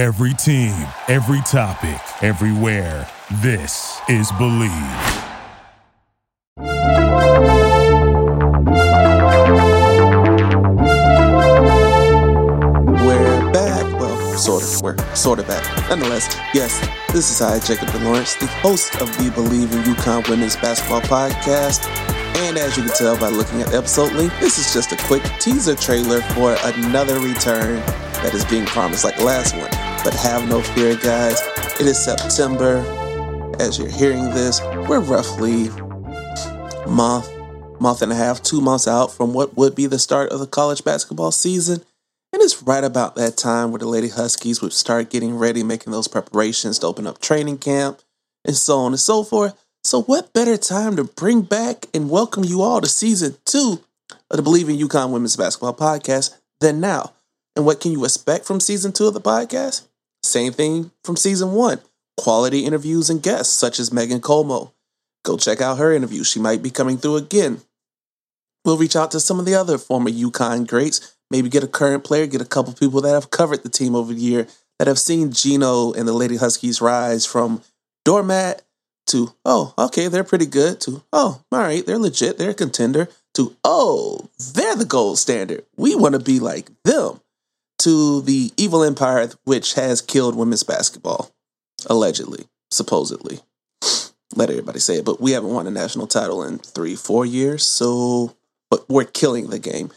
Every team, every topic, everywhere. This is Bleav. We're back. Well, sort of. We're sort of back. Nonetheless, yes, this is I, Jacob DeLawrence, the host of the Bleav in UConn Women's Basketball Podcast. And as you can tell by looking at the episode link, this is just a quick teaser trailer for another return that is being promised like the last one. But have no fear, guys. It is September. As you're hearing this, we're roughly month, month and a half, two months out from what would be the start of the college basketball season. And it's right about that time where the Lady Huskies would start getting ready, making those preparations to open up training camp, and so on and so forth. So, what better time to bring back and welcome you all to season two of the Bleav in UConn Women's Basketball Podcast than now? And what can you expect from season two of the podcast? Same thing from season one quality interviews and guests, such as Megan Culmo. Go check out her interview. She might be coming through again. We'll reach out to some of the other former UConn greats maybe get a current player, get a couple people that have covered the team over the year that have seen Gino and the Lady Huskies rise from doormat to oh okay they're pretty good to oh all right they're legit they're a contender to oh they're the gold standard we want to be like them to the evil empire which has killed women's basketball allegedly supposedly let everybody say it but we haven't won a national title in three four years so but we're killing the game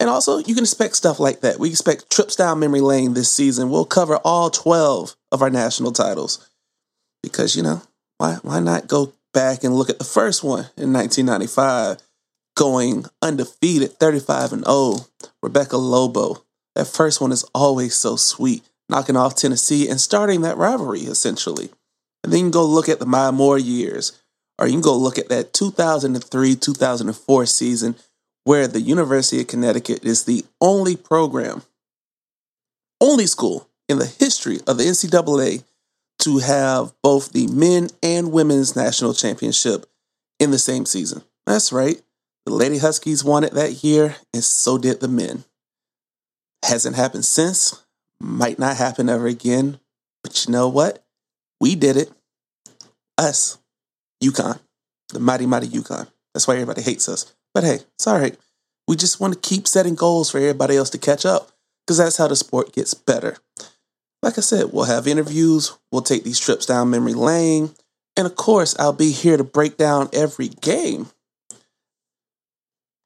and also, you can expect stuff like that. We expect trips down memory lane this season. We'll cover all 12 of our national titles. Because, you know, why, why not go back and look at the first one in 1995, going undefeated 35 and 0, Rebecca Lobo. That first one is always so sweet, knocking off Tennessee and starting that rivalry, essentially. And then you can go look at the Maya Moore years, or you can go look at that 2003 2004 season where the University of Connecticut is the only program, only school in the history of the NCAA to have both the men and women's national championship in the same season. That's right. The Lady Huskies won it that year, and so did the men. Hasn't happened since, might not happen ever again, but you know what? We did it. Us, UConn, the mighty, mighty UConn. That's why everybody hates us. But hey, it's all right. We just want to keep setting goals for everybody else to catch up because that's how the sport gets better. Like I said, we'll have interviews, we'll take these trips down memory lane, and of course, I'll be here to break down every game.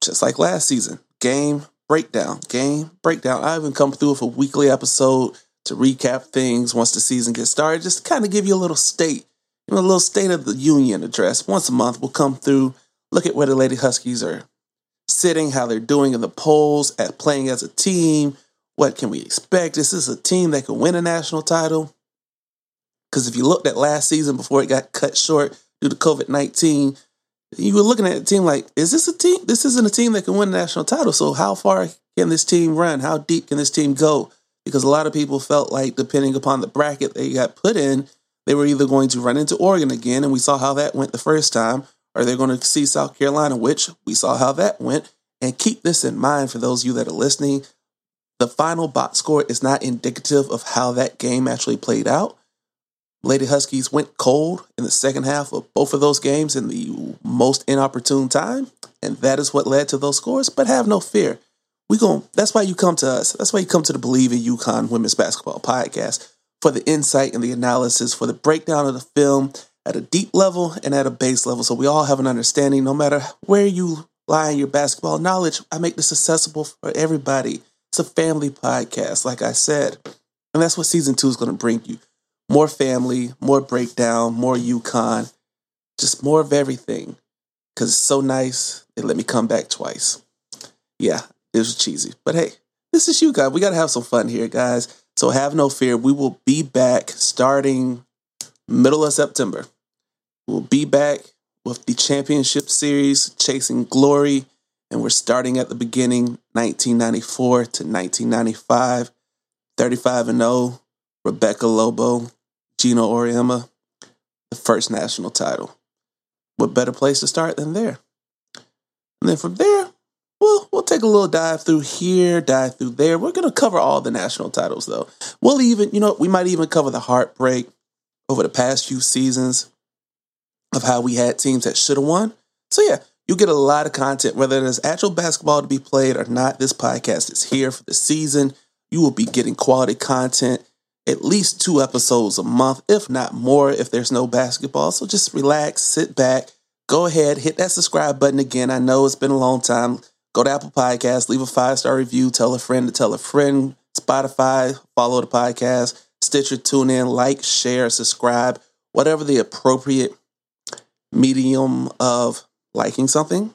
Just like last season, game breakdown, game breakdown. I even come through with a weekly episode to recap things once the season gets started, just to kind of give you a little state, you know, a little state of the union address. Once a month, we'll come through look at where the Lady Huskies are sitting, how they're doing in the polls, at playing as a team. What can we expect? Is This a team that can win a national title. Because if you looked at last season before it got cut short due to COVID 19, you were looking at a team like, is this a team? This isn't a team that can win a national title. So, how far can this team run? How deep can this team go? Because a lot of people felt like, depending upon the bracket they got put in, they were either going to run into Oregon again, and we saw how that went the first time, or they're going to see South Carolina, which we saw how that went? And keep this in mind for those of you that are listening. The final box score is not indicative of how that game actually played out. Lady Huskies went cold in the second half of both of those games in the most inopportune time, and that is what led to those scores. But have no fear. We going that's why you come to us. That's why you come to the Bleav in UConn Women's Basketball podcast for the insight and the analysis, for the breakdown of the film, at a deep level and at a base level. So we all have an understanding, no matter where you lie in your basketball knowledge. I make this accessible for everybody. It's a family podcast, like I said. And that's what season two is going to bring you more family, more breakdown, more UConn, just more of everything. Because it's so nice. They let me come back twice. Yeah, it was cheesy. But hey, this is you guys. We got to have some fun here, guys. So have no fear. We will be back starting middle of September. We'll be back with the championship series, Chasing Glory, and we're starting at the beginning, 1994 to 1995. 35 and 0, Rebecca Lobo, Gino Auriemma, the first national title. What better place to start than there? And then from there, we'll we'll take a little dive through here, dive through there. We're gonna cover all the national titles though. We'll even, you know, we might even cover the heartbreak over the past few seasons of how we had teams that should have won. So yeah, you get a lot of content, whether there's actual basketball to be played or not. This podcast is here for the season. You will be getting quality content, at least two episodes a month, if not more, if there's no basketball. So just relax, sit back, go ahead, hit that subscribe button again. I know it's been a long time. Go to Apple Podcasts, leave a five star review, tell a friend to tell a friend, Spotify, follow the podcast, Stitcher, tune in, like, share, subscribe, whatever the appropriate medium of liking something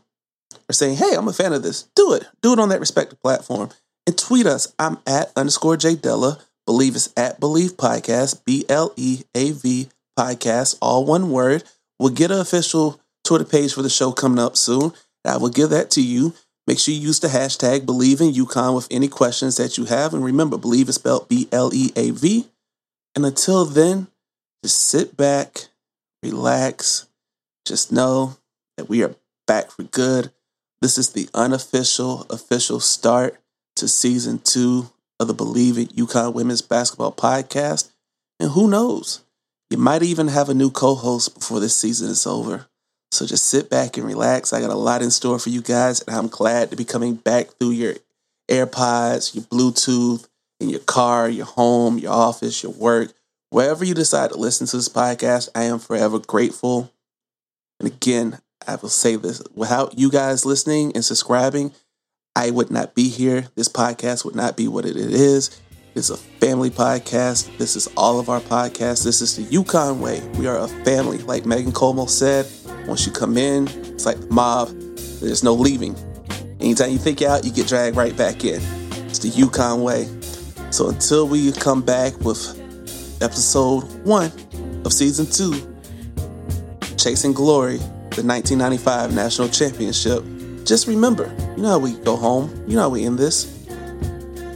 or saying, hey, I'm a fan of this. Do it. Do it on that respective platform. And tweet us. I'm at underscore J Della. Bleav it's at Bleav Podcast, B L E A V Podcast, all one word. We'll get an official Twitter page for the show coming up soon. I will give that to you. Make sure you use the hashtag Bleav in UConn with any questions that you have. And remember, Bleav is spelled B L E A V. And until then, just sit back, relax, just know that we are back for good. This is the unofficial, official start to season two of the Bleav It UConn Women's Basketball Podcast. And who knows, you might even have a new co host before this season is over. So just sit back and relax. I got a lot in store for you guys, and I'm glad to be coming back through your AirPods, your Bluetooth, in your car, your home, your office, your work, wherever you decide to listen to this podcast. I am forever grateful. And again, I will say this without you guys listening and subscribing, I would not be here. This podcast would not be what it is. It's a family podcast. This is all of our podcasts. This is the UConn way. We are a family. Like Megan Culmo said, once you come in, it's like the mob. There's no leaving. Anytime you think out, you get dragged right back in. It's the UConn way. So until we come back with episode one of season two, Chasing Glory, the 1995 National Championship, just remember, you know how we go home, you know how we end this.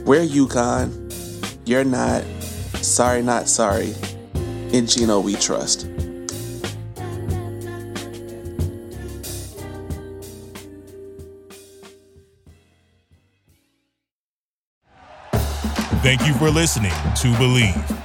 We're UConn. You're not. Sorry, not sorry. In Gino, we trust. Thank you for listening to Bleav.